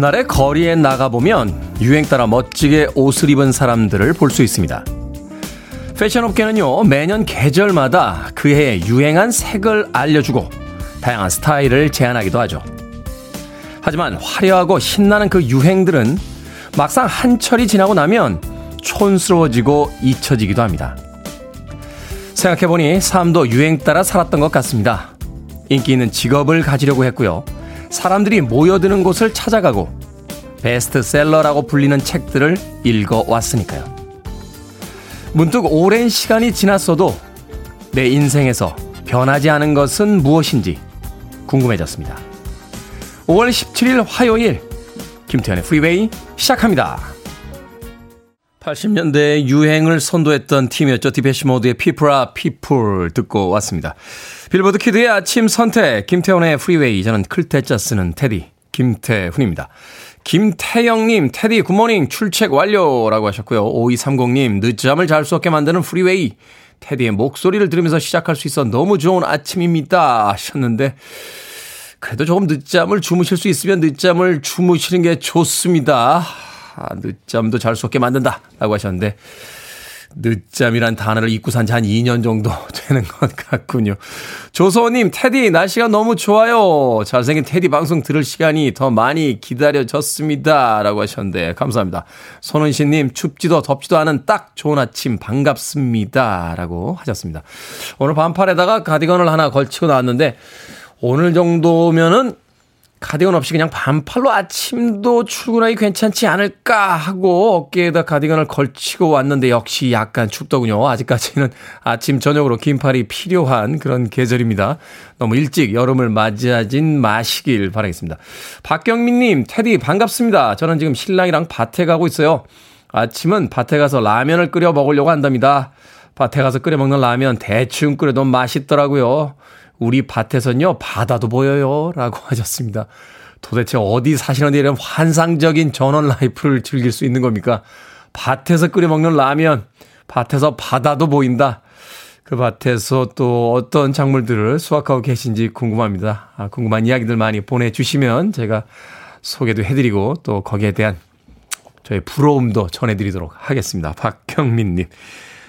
봄날에 거리에 나가보면 유행 따라 멋지게 옷을 입은 사람들을 볼 수 있습니다. 패션 업계는요, 매년 계절마다 그 해에 유행한 색을 알려주고 다양한 스타일을 제안하기도 하죠. 하지만 화려하고 신나는 그 유행들은 막상 한철이 지나고 나면 촌스러워지고 잊혀지기도 합니다. 생각해보니 삶도 유행 따라 살았던 것 같습니다. 인기 있는 직업을 가지려고 했고요. 사람들이 모여드는 곳을 찾아가고 베스트셀러라고 불리는 책들을 읽어왔으니까요. 문득 오랜 시간이 지났어도 내 인생에서 변하지 않은 것은 무엇인지 궁금해졌습니다. 5월 17일 화요일 김태훈의 프리웨이 시작합니다. 80년대 유행을 선도했던 팀이었죠. Depeche Mode의 People are People 듣고 왔습니다. Billboard Kid의 아침 선택, 김태훈의 프리웨이. 저는 클 태 자 쓰는 테디, 김태훈입니다. 김태영님, 테디 good morning 출첵 완료라고 하셨고요. 5230님, 늦잠을 잘 수 없게 만드는 프리웨이. 테디의 목소리를 들으면서 시작할 수 있어 너무 좋은 아침입니다 하셨는데 그래도 조금 늦잠을 주무실 수 있으면 늦잠을 주무시는 게 좋습니다. 아, 늦잠도 잘 수 없게 만든다. 라고 하셨는데, 늦잠이란 단어를 잊고 산 지 한 2년 정도 되는 것 같군요. 조소님, 테디, 날씨가 너무 좋아요. 잘생긴 테디 방송 들을 시간이 더 많이 기다려졌습니다. 라고 하셨는데, 감사합니다. 손은신님, 춥지도 덥지도 않은 딱 좋은 아침 반갑습니다. 라고 하셨습니다. 오늘 반팔에다가 가디건을 하나 걸치고 나왔는데, 오늘 정도면은 가디건 없이 그냥 반팔로 아침도 출근하기 괜찮지 않을까 하고 어깨에다 가디건을 걸치고 왔는데 역시 약간 춥더군요. 아직까지는 아침 저녁으로 긴팔이 필요한 그런 계절입니다. 너무 일찍 여름을 맞이하진 마시길 바라겠습니다. 박경민님, 테디 반갑습니다. 저는 지금 신랑이랑 밭에 가고 있어요. 아침은 밭에 가서 라면을 끓여 먹으려고 한답니다. 밭에 가서 끓여 먹는 라면 대충 끓여도 맛있더라고요. 우리 밭에선요, 바다도 보여요. 라고 하셨습니다. 도대체 어디 사시는 이런 환상적인 전원 라이프를 즐길 수 있는 겁니까? 밭에서 끓여 먹는 라면, 밭에서 바다도 보인다. 그 밭에서 또 어떤 작물들을 수확하고 계신지 궁금합니다. 아, 궁금한 이야기들 많이 보내주시면 제가 소개도 해드리고 또 거기에 대한 저의 부러움도 전해드리도록 하겠습니다. 박경민님.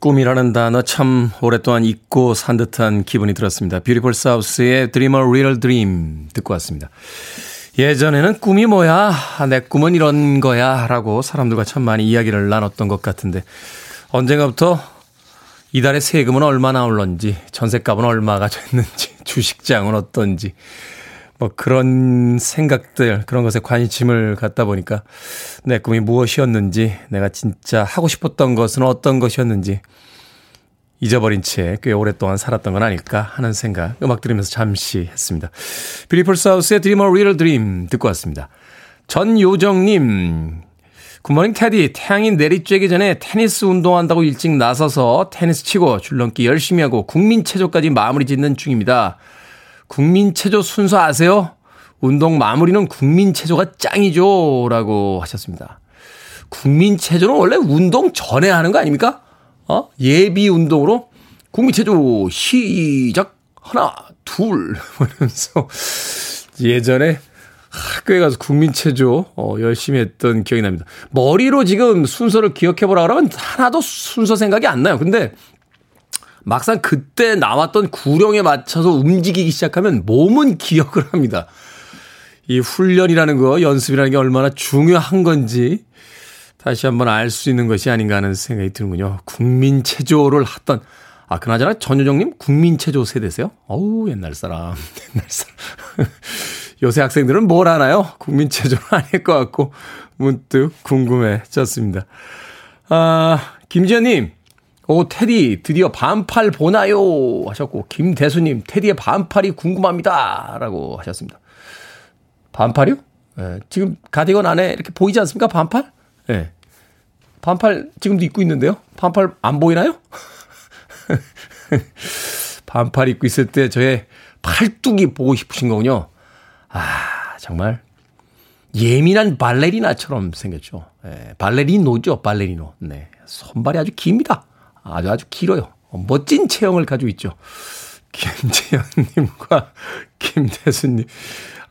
꿈이라는 단어 참 오랫동안 잊고 산 듯한 기분이 들었습니다. 뷰티풀 사우스의 Dream a Real 듣고 왔습니다. 예전에는 꿈이 뭐야? 내 꿈은 이런 거야. 라고 사람들과 참 많이 이야기를 나눴던 것 같은데 언젠가부터 이달의 세금은 얼마나 올런지, 전세값은 얼마가 됐는지, 주식장은 어떤지, 뭐 그런 생각들, 그런 것에 관심을 갖다 보니까 내 꿈이 무엇이었는지, 내가 진짜 하고 싶었던 것은 어떤 것이었는지 잊어버린 채 꽤 오랫동안 살았던 건 아닐까 하는 생각 음악 들으면서 잠시 했습니다. Beautiful South의 Dream a Real Dream 듣고 왔습니다. 전요정님, good morning 테디. 태양이 내리쬐기 전에 테니스 운동한다고 일찍 나서서 테니스 치고 줄넘기 열심히 하고 국민체조까지 마무리 짓는 중입니다. 국민체조 순서 아세요? 운동 마무리는 국민체조가 짱이죠. 라고 하셨습니다. 국민체조는 원래 운동 전에 하는 거 아닙니까? 어? 예비 운동으로 국민체조 시작 하나 둘 하면서 예전에 학교에 가서 국민체조 어, 열심히 했던 기억이 납니다. 머리로 지금 순서를 기억해 보라 그러면 하나도 순서 생각이 안 나요. 근데 막상 그때 나왔던 구령에 맞춰서 움직이기 시작하면 몸은 기억을 합니다. 이 훈련이라는 거, 연습이라는 게 얼마나 중요한 건지 다시 한번 알 수 있는 것이 아닌가 하는 생각이 드는군요. 국민 체조를 했던 아, 그나저나 전효정님 국민체조 세대세요? 어우, 옛날 사람. 옛날 사람. 요새 학생들은 뭘 하나요? 국민체조는 아닐 것 같고, 문득 궁금해졌습니다. 아, 김지현님, 오, 테디, 드디어 반팔 보나요? 하셨고, 김대수님, 테디의 반팔이 궁금합니다. 라고 하셨습니다. 반팔이요? 예, 지금 가디건 안에 이렇게 보이지 않습니까? 반팔? 예. 반팔 지금도 입고 있는데요? 반팔 안 보이나요? 반팔 입고 있을 때 저의 팔뚝이 보고 싶으신 거군요. 아, 정말 예민한 발레리나처럼 생겼죠. 예, 발레리노죠, 발레리노. 네. 손발이 아주 깁니다. 아주 아주 길어요. 멋진 체형을 가지고 있죠. 김재현님과 김대수님.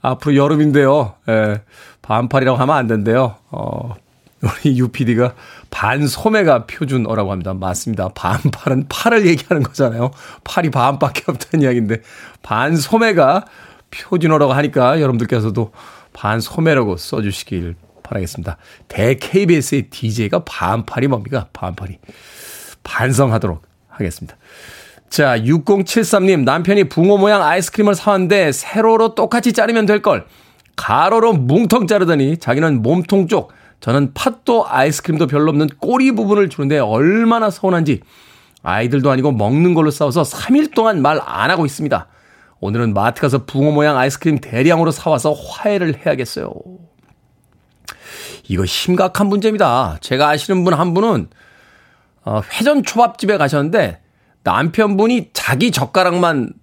앞으로 여름인데요. 예, 반팔이라고 하면 안 된대요. 어, 우리 UPD가 반소매가 표준어라고 합니다. 맞습니다. 반팔은 팔을 얘기하는 거잖아요. 팔이 반밖에 없다는 이야기인데 반소매가 표준어라고 하니까 여러분들께서도 반소매라고 써주시길 바라겠습니다. 대 KBS의 DJ가 반팔이 뭡니까? 반팔이. 반성하도록 하겠습니다. 자, 6073님, 남편이 붕어 모양 아이스크림을 사왔는데 세로로 똑같이 자르면 될 걸. 가로로 뭉텅 자르더니 자기는 몸통 쪽, 저는 팥도 아이스크림도 별로 없는 꼬리 부분을 주는데 얼마나 서운한지 아이들도 아니고 먹는 걸로 싸워서 3일 동안 말 안 하고 있습니다. 오늘은 마트 가서 붕어 모양 아이스크림 대량으로 사와서 화해를 해야겠어요. 이거 심각한 문제입니다. 제가 아시는 분 한 분은 어, 회전 초밥집에 가셨는데 남편분이 자기 젓가락만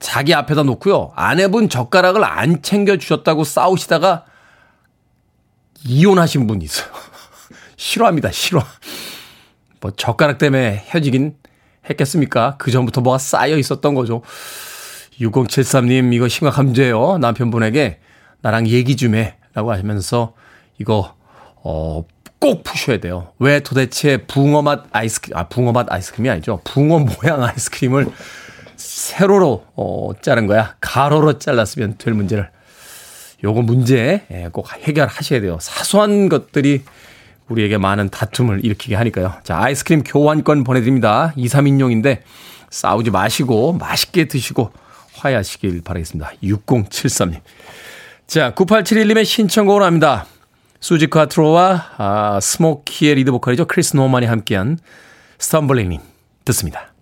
자기 앞에다 놓고요. 아내분 젓가락을 안 챙겨 주셨다고 싸우시다가 이혼하신 분이 있어요. 싫어합니다. 싫어. 뭐 젓가락 때문에 헤어지긴 했겠습니까? 그 전부터 뭐가 쌓여 있었던 거죠. 6073님 이거 심각한 문제예요. 남편분에게 나랑 얘기 좀 해. 라고 하시면서 이거 어, 꼭 푸셔야 돼요. 왜 도대체 붕어 맛 아이스크림, 아, 붕어 맛 아이스크림이 아니죠. 붕어 모양 아이스크림을 세로로, 어, 자른 거야. 가로로 잘랐으면 될 문제를. 요거 문제 예, 꼭 해결하셔야 돼요. 사소한 것들이 우리에게 많은 다툼을 일으키게 하니까요. 자, 아이스크림 교환권 보내드립니다. 2, 3인용인데 싸우지 마시고 맛있게 드시고 화해하시길 바라겠습니다. 6073님. 자, 9871님의 신청곡으로 합니다. Suzi Quatro와 아, Smokie의 리드 보컬이죠. Chris Norman이 함께한 Stumblin' In 듣습니다.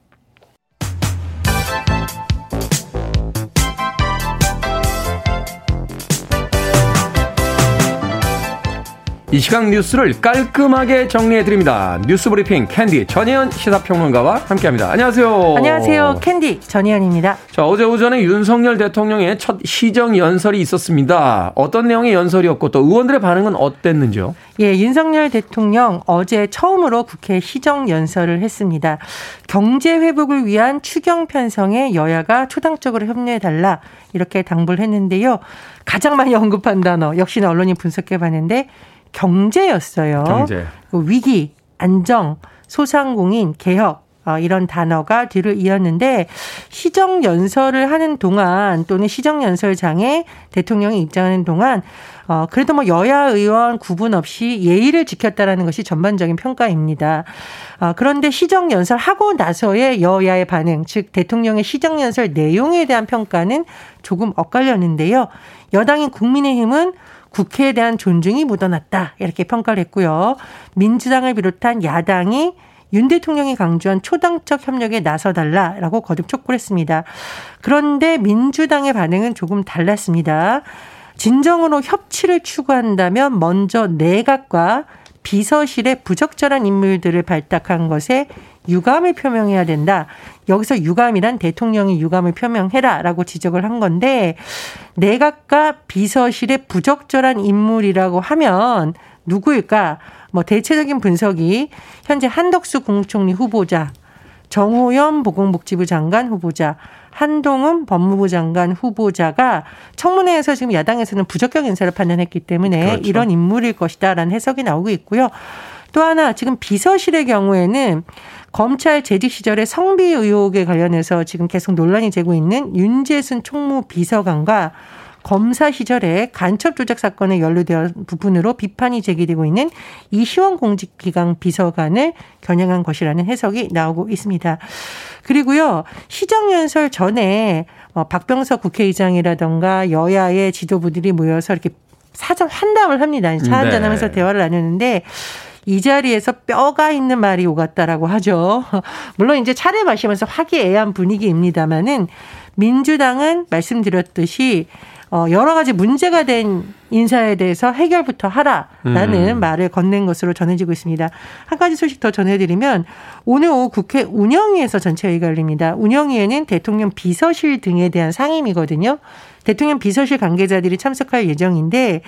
이 시각 뉴스를 깔끔하게 정리해드립니다. 뉴스 브리핑 캔디 전혜연 시사평론가와 함께합니다. 안녕하세요. 안녕하세요. 캔디 전혜연입니다. 자, 어제 오전에 윤석열 대통령의 첫 시정 연설이 있었습니다. 어떤 내용의 연설이었고 또 의원들의 반응은 어땠는지요? 예, 윤석열 대통령 어제 처음으로 국회 시정 연설을 했습니다. 경제 회복을 위한 추경 편성에 여야가 초당적으로 협력해달라 이렇게 당부를 했는데요. 가장 많이 언급한 단어 역시나 언론이 분석해 봤는데 경제였어요. 경제. 그 위기, 안정, 소상공인, 개혁, 어, 이런 단어가 뒤를 이었는데 시정 연설을 하는 동안 또는 시정 연설장에 대통령이 입장하는 동안 어, 그래도 뭐 여야 의원 구분 없이 예의를 지켰다라는 것이 전반적인 평가입니다. 어, 그런데 시정 연설 하고 나서의 여야의 반응, 즉 대통령의 시정 연설 내용에 대한 평가는 조금 엇갈렸는데요. 여당인 국민의힘은 국회에 대한 존중이 묻어났다. 이렇게 평가를 했고요. 민주당을 비롯한 야당이 윤 대통령이 강조한 초당적 협력에 나서달라라고 거듭 촉구를 했습니다. 그런데 민주당의 반응은 조금 달랐습니다. 진정으로 협치를 추구한다면 먼저 내각과 비서실의 부적절한 인물들을 발탁한 것에 유감을 표명해야 된다. 여기서 유감이란 대통령이 유감을 표명해라라고 지적을 한 건데 내각과 비서실의 부적절한 인물이라고 하면 누구일까? 뭐 대체적인 분석이 현재 한덕수 국무총리 후보자, 정호연 보건복지부 장관 후보자, 한동훈 법무부 장관 후보자가 청문회에서 지금 야당에서는 부적격 인사를 판단했기 때문에 그렇죠. 이런 인물일 것이다라는 해석이 나오고 있고요. 또 하나 지금 비서실의 경우에는 검찰 재직 시절에 성비 의혹에 관련해서 지금 계속 논란이 되고 있는 윤재순 총무 비서관과 검사 시절에 간첩 조작 사건에 연루되어 부분으로 비판이 제기되고 있는 이시원 공직기강 비서관을 겨냥한 것이라는 해석이 나오고 있습니다. 그리고요 시정연설 전에 어, 박병석 국회의장이라던가 여야의 지도부들이 모여서 이렇게 사전 환담을 합니다. 차 한잔하면서 네. 대화를 나누는데 이 자리에서 뼈가 있는 말이 오갔다라고 하죠. 물론 이제 차를 마시면서 화기애애한 분위기입니다만은 민주당은 말씀드렸듯이 어, 여러 가지 문제가 된 인사에 대해서 해결부터 하라라는 음. 말을 건넨 것으로 전해지고 있습니다. 한 가지 소식 더 전해드리면 오늘 오후 국회 운영위에서 전체 회의가 열립니다. 운영위에는 대통령 비서실 등에 대한 상임이거든요. 대통령 비서실 관계자들이 참석할 예정인데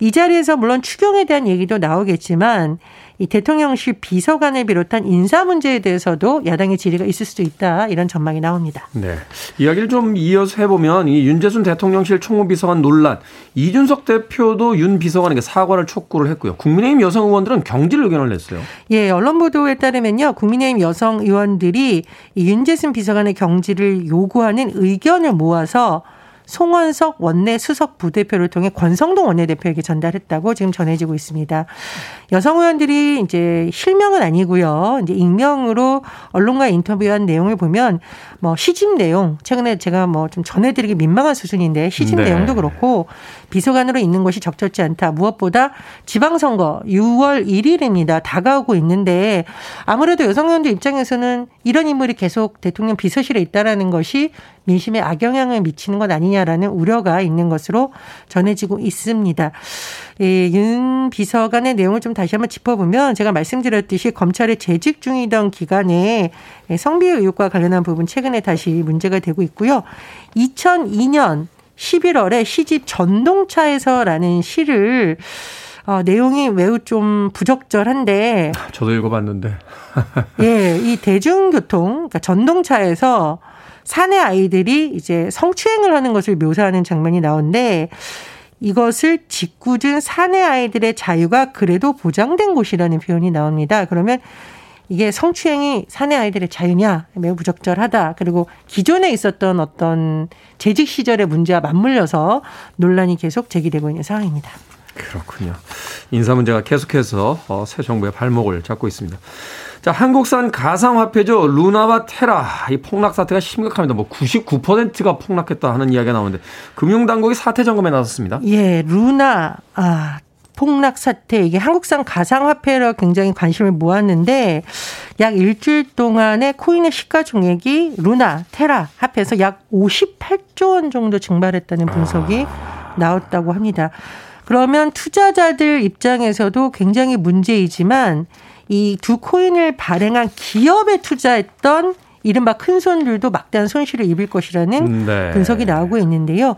이 자리에서 물론 추경에 대한 얘기도 나오겠지만 이 대통령실 비서관을 비롯한 인사 문제에 대해서도 야당의 질의가 있을 수도 있다 이런 전망이 나옵니다. 네. 이야기를 좀 이어서 해보면 이 윤재순 대통령실 총무비서관 논란 이준석 대표도 윤 비서관에게 사과를 촉구를 했고요. 국민의힘 여성 의원들은 경질 의견을 냈어요. 예, 언론 보도에 따르면요. 국민의힘 여성 의원들이 이 윤재순 비서관의 경질을 요구하는 의견을 모아서 송원석 원내 수석 부대표를 통해 권성동 원내대표에게 전달했다고 지금 전해지고 있습니다. 여성 의원들이 이제 실명은 아니고요. 이제 익명으로 언론과 인터뷰한 내용을 보면 뭐 시집 내용 최근에 제가 뭐 좀 전해드리기 민망한 수준인데 시집 네. 내용도 그렇고 비서관으로 있는 것이 적절치 않다. 무엇보다 지방선거 6월 1일입니다. 다가오고 있는데 아무래도 여성 의원들 입장에서는 이런 인물이 계속 대통령 비서실에 있다라는 것이 민심에 악영향을 미치는 것 아니냐라는 우려가 있는 것으로 전해지고 있습니다. 예, 윤 비서관의 내용을 좀 다시 한번 짚어보면 제가 말씀드렸듯이 검찰에 재직 중이던 기간에 성비 의혹과 관련한 부분 최근에 다시 문제가 되고 있고요. 2002년 11월에 시집 전동차에서라는 시를 어, 내용이 매우 좀 부적절한데. 저도 읽어봤는데. 예, 이 대중교통, 그러니까 전동차에서 사내 아이들이 이제 성추행을 하는 것을 묘사하는 장면이 나오는데 이것을 짓궂은 사내 아이들의 자유가 그래도 보장된 곳이라는 표현이 나옵니다. 그러면 이게 성추행이 사내 아이들의 자유냐 매우 부적절하다. 그리고 기존에 있었던 어떤 재직 시절의 문제와 맞물려서 논란이 계속 제기되고 있는 상황입니다. 그렇군요. 인사 문제가 계속해서 어, 새 정부의 발목을 잡고 있습니다. 자, 한국산 가상화폐죠. 루나와 테라. 이 폭락 사태가 심각합니다. 뭐 99%가 폭락했다 하는 이야기가 나오는데 금융당국이 사태 점검에 나섰습니다. 예, 루나, 아, 폭락 사태 이게 한국산 가상화폐로 굉장히 관심을 모았는데 약 일주일 동안의 코인의 시가총액이 루나, 테라 합해서 약 58조 원 정도 증발했다는 분석이 아... 나왔다고 합니다. 그러면 투자자들 입장에서도 굉장히 문제이지만 이 두 코인을 발행한 기업에 투자했던 이른바 큰 손들도 막대한 손실을 입을 것이라는 네. 분석이 나오고 있는데요.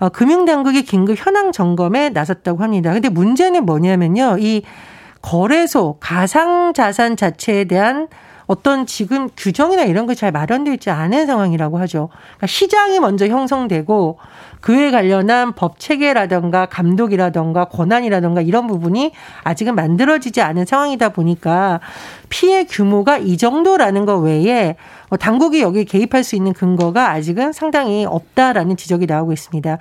어, 금융당국이 긴급 현황 점검에 나섰다고 합니다. 근데 문제는 뭐냐면요. 이 거래소, 가상자산 자체에 대한 어떤 지금 규정이나 이런 게 잘 마련되어 있지 않은 상황이라고 하죠. 그러니까 시장이 먼저 형성되고 그에 관련한 법 체계라던가 감독이라던가 권한이라던가 이런 부분이 아직은 만들어지지 않은 상황이다 보니까 피해 규모가 이 정도라는 것 외에 뭐 당국이 여기 개입할 수 있는 근거가 아직은 상당히 없다라는 지적이 나오고 있습니다.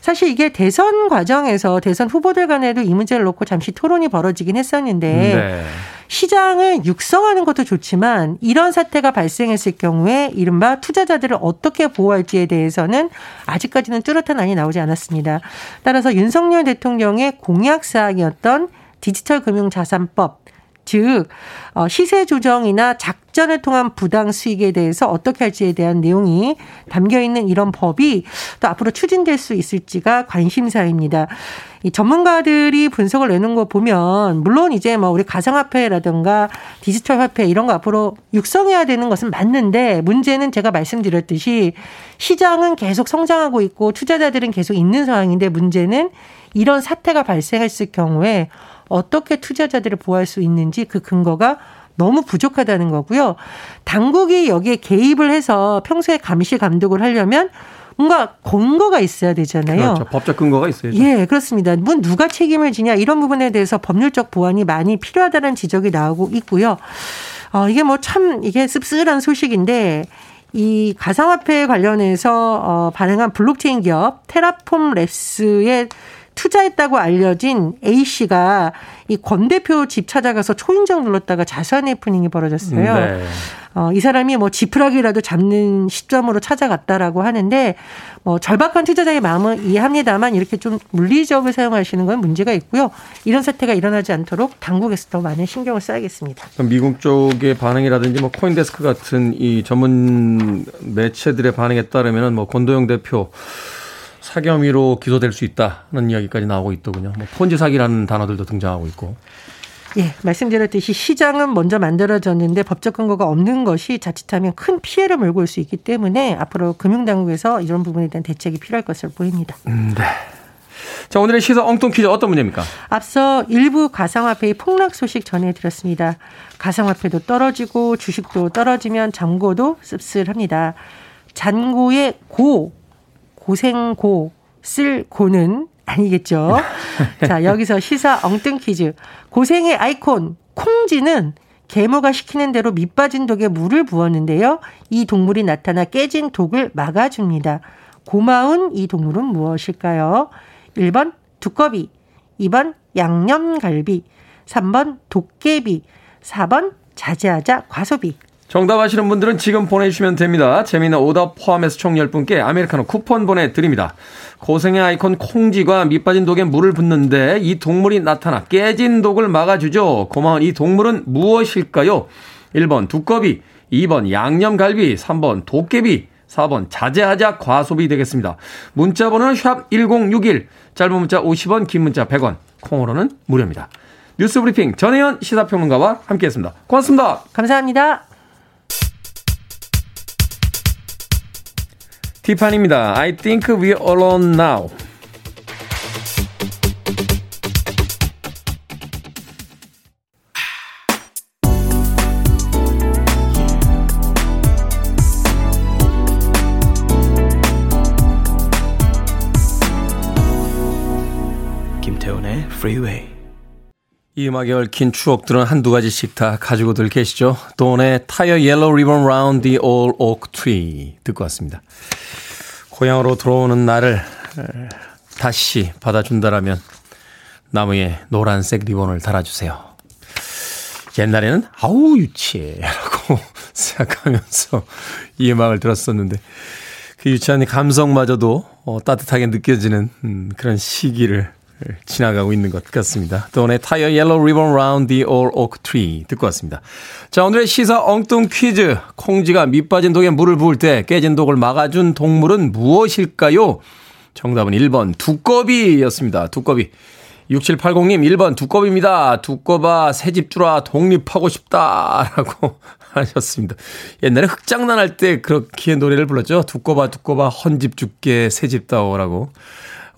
사실 이게 대선 과정에서 대선 후보들 간에도 이 문제를 놓고 잠시 토론이 벌어지긴 했었는데 네. 시장을 육성하는 것도 좋지만 이런 사태가 발생했을 경우에 이른바 투자자들을 어떻게 보호할지에 대해서는 아직까지는 뚜렷한 안이 나오지 않았습니다. 따라서 윤석열 대통령의 공약 사항이었던 디지털 금융 자산법 즉 어, 시세 조정이나 작전을 통한 부당 수익에 대해서 어떻게 할지에 대한 내용이 담겨 있는 이런 법이 또 앞으로 추진될 수 있을지가 관심사입니다. 이 전문가들이 분석을 내는 거 보면 물론 이제 뭐 우리 가상화폐라든가 디지털 화폐 이런 거 앞으로 육성해야 되는 것은 맞는데 문제는 제가 말씀드렸듯이 시장은 계속 성장하고 있고 투자자들은 계속 있는 상황인데 문제는 이런 사태가 발생했을 경우에 어떻게 투자자들을 보호할 수 있는지 그 근거가 너무 부족하다는 거고요. 당국이 여기에 개입을 해서 평소에 감시 감독을 하려면 뭔가 근거가 있어야 되잖아요. 그렇죠. 법적 근거가 있어야죠. 예, 그렇습니다. 뭐 누가 책임을 지냐 이런 부분에 대해서 법률적 보완이 많이 필요하다는 지적이 나오고 있고요. 어, 이게 뭐 참 이게 씁쓸한 소식인데 이 가상화폐 관련해서 어, 반응한 블록체인 기업 테라폼 랩스의 투자했다고 알려진 A 씨가 이 권 대표 집 찾아가서 초인종 눌렀다가 자산 해프닝이 벌어졌어요. 네. 어, 이 사람이 뭐 지푸라기라도 잡는 시점으로 찾아갔다라고 하는데 뭐 절박한 투자자의 마음은 이해합니다만 이렇게 좀 물리적을 사용하시는 건 문제가 있고요. 이런 사태가 일어나지 않도록 당국에서 더 많은 신경을 써야겠습니다. 미국 쪽의 반응이라든지 뭐 코인데스크 같은 이 전문 매체들의 반응에 따르면은 뭐 권도영 대표 사기 혐의로 기소될 수 있다는 이야기까지 나오고 있더군요. 뭐 폰지 사기라는 단어들도 등장하고 있고. 예, 말씀드렸듯이 시장은 먼저 만들어졌는데 법적 근거가 없는 것이 자칫하면 큰 피해를 몰고 올 수 있기 때문에 앞으로 금융당국에서 이런 부분에 대한 대책이 필요할 것으로 보입니다. 음, 네. 자, 오늘의 시사 엉뚱 퀴즈 어떤 문제입니까? 앞서 일부 가상화폐의 폭락 소식 전해드렸습니다. 가상화폐도 떨어지고 주식도 떨어지면 잔고도 씁쓸합니다. 잔고의 고 고생고 쓸 고는 아니겠죠. 자, 여기서 시사 엉뚱 퀴즈. 고생의 아이콘 콩지는 계모가 시키는 대로 밑빠진 독에 물을 부었는데요. 이 동물이 나타나 깨진 독을 막아줍니다. 고마운 이 동물은 무엇일까요? 1번 두꺼비, 2번 양념갈비, 3번 도깨비, 4번 자제하자 과소비. 정답 아시는 분들은 지금 보내주시면 됩니다. 재미있는 오답 포함해서 총 10분께 아메리카노 쿠폰 보내드립니다. 고생의 아이콘 콩쥐가 밑빠진 독에 물을 붓는데 이 동물이 나타나 깨진 독을 막아주죠. 고마운 이 동물은 무엇일까요? 1번 두꺼비, 2번 양념갈비, 3번 도깨비, 4번 자제하자 과소비 되겠습니다. 문자 번호는 샵 1061, 짧은 문자 50원, 긴 문자 100원, 콩으로는 무료입니다. 뉴스 브리핑 전혜연 시사평론가와 함께했습니다. 고맙습니다. 감사합니다. 티파니입니다. I think we're alone now. 김태훈의 Freeway. 이 음악에 얽힌 추억들은 한두 가지씩 다 가지고들 계시죠. Dawn의 Tie a Yellow Ribbon Round the Ole Oak Tree 듣고 왔습니다. 고향으로 들어오는 나를 다시 받아준다라면 나무에 노란색 리본을 달아주세요. 옛날에는 아우 유치해라고 생각하면서 이 음악을 들었었는데 그 유치한 감성마저도 어, 따뜻하게 느껴지는 음, 그런 시기를 지나가고 있는 것 같습니다. Dawn의 Tie a Yellow Ribbon Round the Ole Oak Tree 듣고 왔습니다. 자, 오늘의 시사 엉뚱 퀴즈. 콩쥐가 밑빠진 독에 물을 부을 때 깨진 독을 막아준 동물은 무엇일까요? 정답은 1번 두꺼비였습니다. 두꺼비. 6780님 1번 두꺼비입니다. 두껍아 새집 주라 독립하고 싶다 라고 하셨습니다. 옛날에 흑장난 할 때 그렇게 노래를 불렀죠. 두꺼봐 두꺼봐 헌집 죽게 새집 다오라고.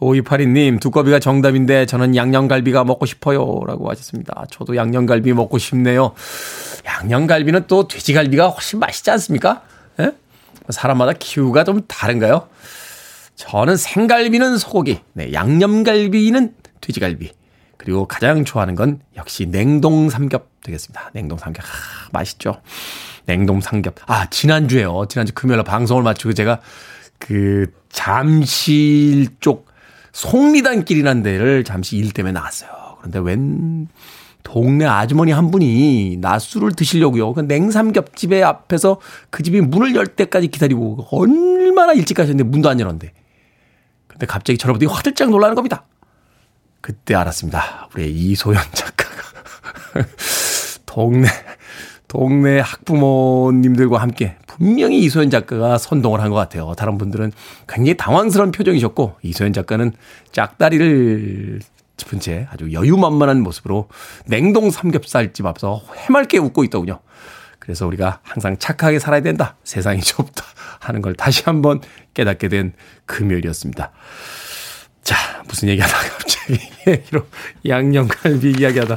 5282님, 두꺼비가 정답인데 저는 양념갈비가 먹고 싶어요. 라고 하셨습니다. 저도 양념갈비 먹고 싶네요. 양념갈비는 또 돼지갈비가 훨씬 맛있지 않습니까? 예? 사람마다 기후가 좀 다른가요? 저는 생갈비는 소고기, 네, 양념갈비는 돼지갈비. 그리고 가장 좋아하는 건 역시 냉동 삼겹 되겠습니다. 냉동 삼겹. 아, 맛있죠? 냉동 삼겹. 아, 지난주에요. 지난주 금요일 방송을 마치고 제가 그 잠실 쪽 송리단길이라는 데를 잠시 일 때문에 나왔어요. 그런데 웬 동네 아주머니 한 분이 낮술을 드시려고요. 그 냉삼겹집에 앞에서 그 집이 문을 열 때까지 기다리고 얼마나 일찍 가셨는데 문도 안 열었는데. 근데 갑자기 저러보더니 화들짝 놀라는 겁니다. 그때 알았습니다. 우리 이소연 작가가 동네 동네 학부모님들과 함께 분명히 이소연 작가가 선동을 한 것 같아요. 다른 분들은 굉장히 당황스러운 표정이셨고 이소연 작가는 짝다리를 짚은 채 아주 여유만만한 모습으로 냉동 삼겹살집 앞서 해맑게 웃고 있더군요. 그래서 우리가 항상 착하게 살아야 된다. 세상이 좁다. 하는 걸 다시 한번 깨닫게 된 금요일이었습니다. 자, 무슨 얘기 하다가 갑자기 얘기로 양념갈비 이야기 하다.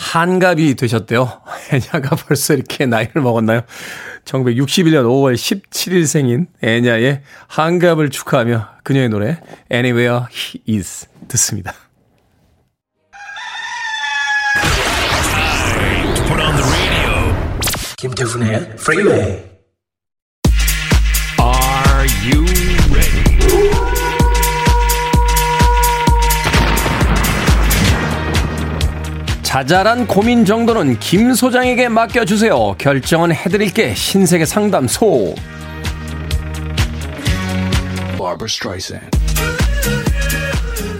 한갑이 되셨대요. 애냐가 벌써 이렇게 나이를 먹었나요? 1961년 5월 17일 생인 애냐의 한갑을 축하하며 그녀의 노래 Anywhere He Is 듣습니다. 김태훈의 프리웨이 Are you 자잘한 고민 정도는 김 소장에게 맡겨주세요. 결정은 해드릴게 신세계 상담소.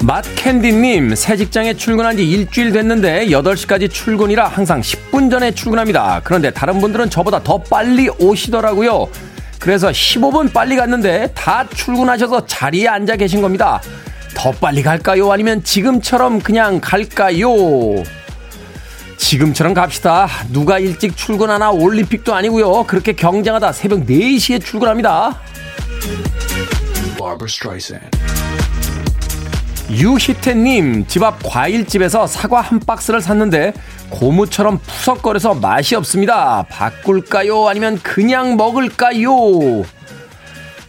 맛캔디님, 새 직장에 출근한 지 일주일 됐는데 8시까지 출근이라 항상 10분 전에 출근합니다. 그런데 다른 분들은 저보다 더 빨리 오시더라고요. 그래서 15분 빨리 갔는데 다 출근하셔서 자리에 앉아 계신 겁니다. 더 빨리 갈까요? 아니면 지금처럼 그냥 갈까요? 지금처럼 갑시다. 누가 일찍 출근하나 올림픽도 아니고요. 그렇게 경쟁하다 새벽 4시에 출근합니다. 유희태님, 집 앞 과일집에서 사과 한 박스를 샀는데 고무처럼 푸석거려서 맛이 없습니다. 바꿀까요? 아니면 그냥 먹을까요?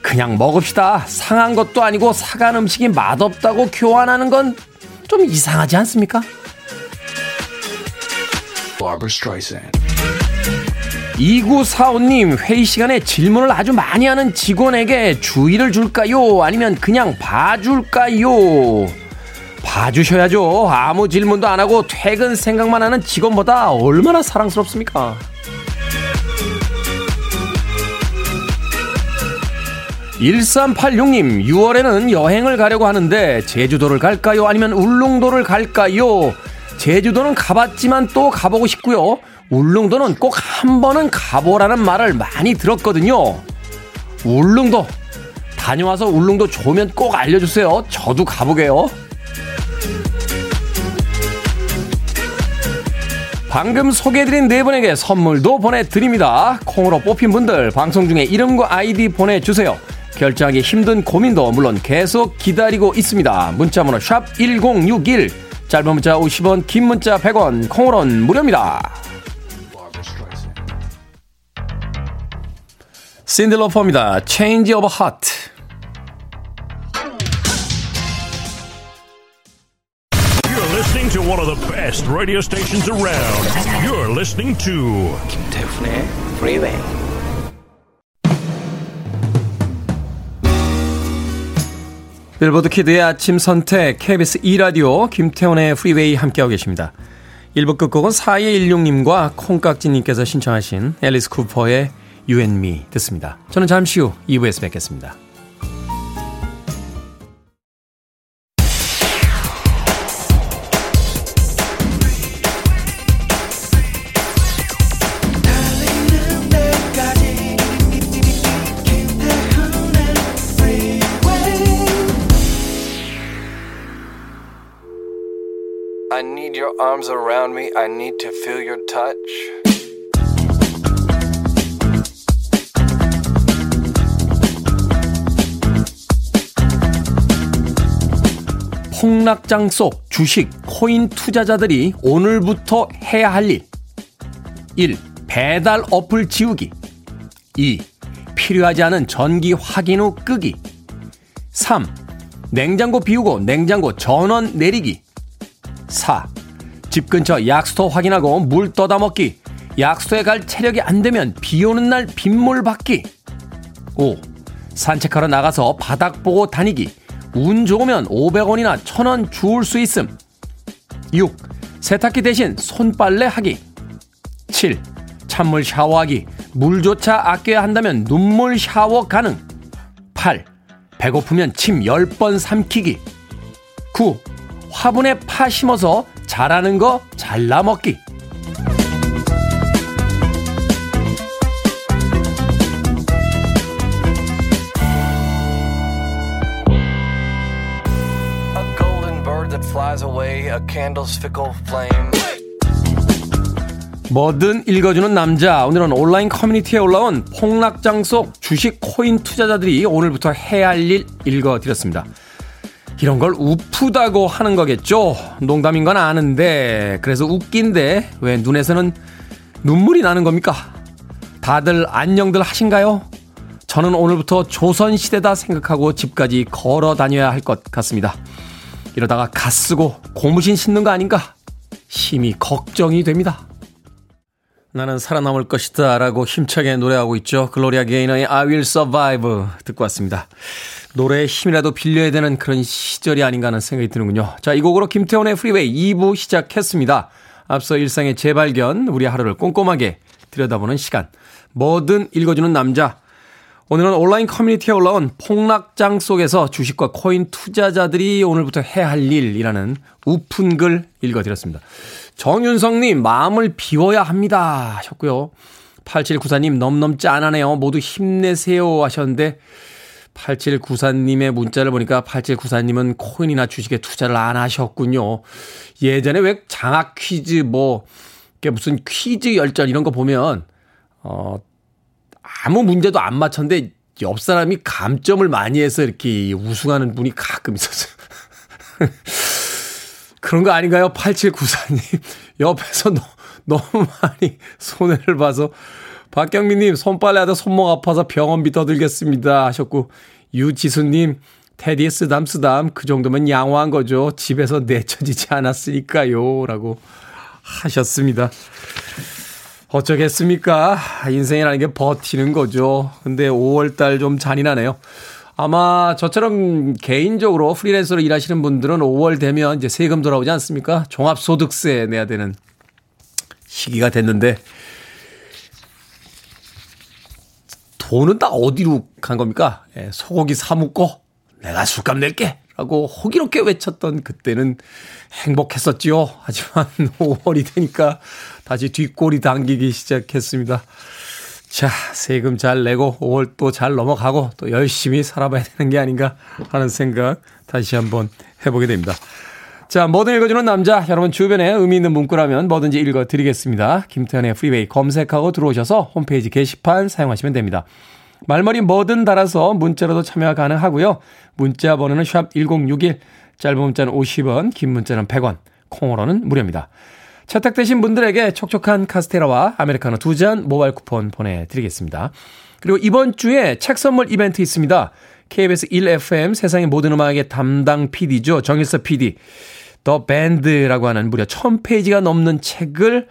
그냥 먹읍시다. 상한 것도 아니고 사간 음식이 맛없다고 교환하는 건 좀 이상하지 않습니까? 2945님, 회의 시간에 질문을 아주 많이 하는 직원에게 주의를 줄까요? 아니면 그냥 봐줄까요? 봐주셔야죠. 아무 질문도 안 하고 퇴근 생각만 하는 직원보다 얼마나 사랑스럽습니까? 1386님, 6월에는 여행을 가려고 하는데 제주도를 갈까요? 아니면 울릉도를 갈까요? 제주도는 가봤지만 또 가보고 싶고요. 울릉도는 꼭 한 번은 가보라는 말을 많이 들었거든요. 울릉도 다녀와서 울릉도 좋으면 꼭 알려주세요. 저도 가보게요. 방금 소개해드린 네 분에게 선물도 보내드립니다. 콩으로 뽑힌 분들 방송 중에 이름과 아이디 보내주세요. 결정하기 힘든 고민도 물론 계속 기다리고 있습니다. 문자번호 샵 1061, 짧은 문자 50원, 긴 문자 100원, 콩으로는 무료입니다. 신들로퍼입니다. Change of Heart. You're listening to one of the best radio stations around. You're listening to 김태훈의 Freeway. Billboard Kid의 아침 선택 KBS 2라디오 김태훈의 프리웨이 함께하고 계십니다. 1부 끝곡은 4216님과 콩깍지님께서 신청하신 Alice Cooper의 You and Me 듣습니다. 저는 잠시 후 2부에서 뵙겠습니다. Your arms around me. I need to feel your touch. 폭락장 속 주식, 코인 투자자들이 오늘부터 해야 할 일. 1. 배달 어플 지우기. 2. 필요하지 않은 전기 확인 후 끄기. 3. 냉장고 비우고 냉장고 전원 내리기. 4. 집 근처 약수터 확인하고 물 떠다 먹기. 약수터에 갈 체력이 안 되면 비 오는 날 빗물 받기. 5. 산책하러 나가서 바닥 보고 다니기. 운 좋으면 500원이나 1000원 주울 수 있음. 6. 세탁기 대신 손빨래 하기. 7. 찬물 샤워하기. 물조차 아껴야 한다면 눈물 샤워 가능. 8. 배고프면 침 10번 삼키기. 9. 화분에 파 심어서 자라는 거 잘라 먹기. 뭐든 읽어주는 남자. 오늘은 온라인 커뮤니티에 올라온 폭락장 속 주식 코인 투자자들이 오늘부터 해야 할 일 읽어드렸습니다. 이런 걸 우프다고 하는 거겠죠? 농담인 건 아는데, 그래서 웃긴데, 왜 눈에서는 눈물이 나는 겁니까? 다들 안녕들 하신가요? 저는 오늘부터 조선시대다 생각하고 집까지 걸어 다녀야 할 것 같습니다. 이러다가 가 쓰고 고무신 신는 거 아닌가? 심히 걱정이 됩니다. 나는 살아남을 것이다 라고 힘차게 노래하고 있죠. 글로리아 게이너의 I will survive 듣고 왔습니다. 노래의 힘이라도 빌려야 되는 그런 시절이 아닌가 하는 생각이 드는군요. 자, 이 곡으로 김태훈의 프리웨이 2부 시작했습니다. 앞서 일상의 재발견, 우리 하루를 꼼꼼하게 들여다보는 시간. 뭐든 읽어주는 남자. 오늘은 온라인 커뮤니티에 올라온 폭락장 속에서 주식과 코인 투자자들이 오늘부터 해야 할 일이라는 웃픈 글 읽어드렸습니다. 정윤성님, 마음을 비워야 합니다. 하셨고요. 8794님, 넘넘 짠하네요. 모두 힘내세요. 하셨는데, 8794님의 문자를 보니까 8794님은 코인이나 주식에 투자를 안 하셨군요. 예전에 왜 장학 퀴즈 뭐, 무슨 퀴즈 열전 이런 거 보면, 어, 아무 문제도 안 맞췄는데 옆 사람이 감점을 많이 해서 이렇게 우승하는 분이 가끔 있었어요. 그런 거 아닌가요? 8794님. 옆에서 너, 너무 많이 손해를 봐서 박경민님 손빨래 하다 손목 아파서 병원비 더 들겠습니다 하셨고 유지수님 테디에 쓰담 쓰담 그 정도면 양호한 거죠. 집에서 내쳐지지 않았으니까요 라고 하셨습니다. 어쩌겠습니까? 인생이라는 게 버티는 거죠. 근데 5월달 좀 잔인하네요. 아마 저처럼 개인적으로 프리랜서로 일하시는 분들은 5월 되면 이제 세금 돌아오지 않습니까? 종합소득세 내야 되는 시기가 됐는데 돈은 다 어디로 간 겁니까? 예, 소고기 사 먹고 내가 술값 낼게. 라고 호기롭게 외쳤던 그때는 행복했었지요. 하지만 5월이 되니까 다시 뒷골이 당기기 시작했습니다. 자, 세금 잘 내고 5월 또 잘 넘어가고 또 열심히 살아봐야 되는 게 아닌가 하는 생각 다시 한번 해보게 됩니다. 자, 뭐든 읽어주는 남자. 여러분 주변에 의미 있는 문구라면 뭐든지 읽어드리겠습니다. 김태훈의 프리웨이 검색하고 들어오셔서 홈페이지 게시판 사용하시면 됩니다. 말머리 뭐든 달아서 문자로도 참여가 가능하고요. 문자 번호는 샵 1061, 짧은 문자는 50원, 긴 문자는 100원, 콩으로는 무료입니다. 채택되신 분들에게 촉촉한 카스테라와 아메리카노 두 잔 모바일 쿠폰 보내드리겠습니다. 그리고 이번 주에 책 선물 이벤트 있습니다. KBS 1FM 세상의 모든 음악의 담당 PD죠. 정일서 PD. 더 밴드라고 하는 무려 1000페이지가 넘는 책을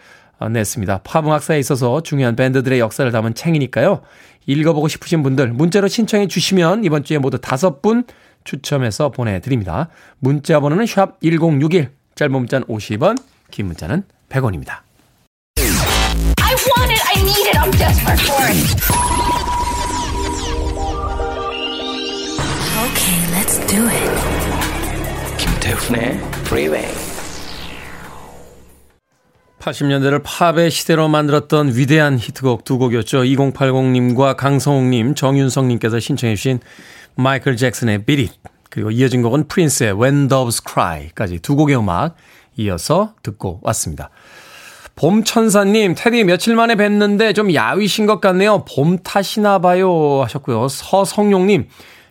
냈습니다. 팝음악사에 있어서 중요한 밴드들의 역사를 담은 책이니까요. 읽어보고 싶으신 분들 문자로 신청해 주시면 이번 주에 모두 다섯 분 추첨해서 보내드립니다. 문자 번호는 샵 1061, 짧은 문자는 50원, 긴 문자는 100원입니다. I want it, I need it, I'm desperate for it. Okay, let's do it. 김태훈의 Freeway. 80년대를 팝의 시대로 만들었던 위대한 히트곡 두 곡이었죠. 2080님과 강성욱님, 정윤성님께서 신청해 주신 마이클 잭슨의 Beat It 그리고 이어진 곡은 프린스의 When Doves Cry까지 두 곡의 음악 이어서 듣고 왔습니다. 봄천사님, 테디 며칠 만에 뵀는데 좀 야위신 것 같네요. 봄 탓이나 봐요 하셨고요. 서성용님,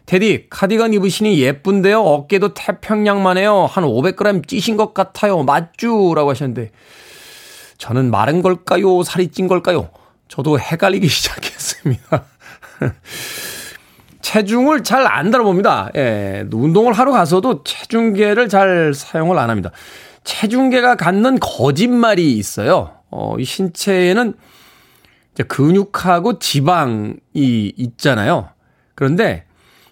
테디, 카디건 입으시니 예쁜데요. 어깨도 태평양만 해요. 한 500g 찌신 것 같아요. 맞쥬? 라고 하셨는데. 저는 마른 걸까요? 살이 찐 걸까요? 저도 헷갈리기 시작했습니다. 체중을 잘안 달아봅니다. 예, 운동을 하러 가서도 체중계를 잘 사용을 안 합니다. 체중계가 갖는 거짓말이 있어요. 어, 이 신체에는 근육하고 지방이 있잖아요. 그런데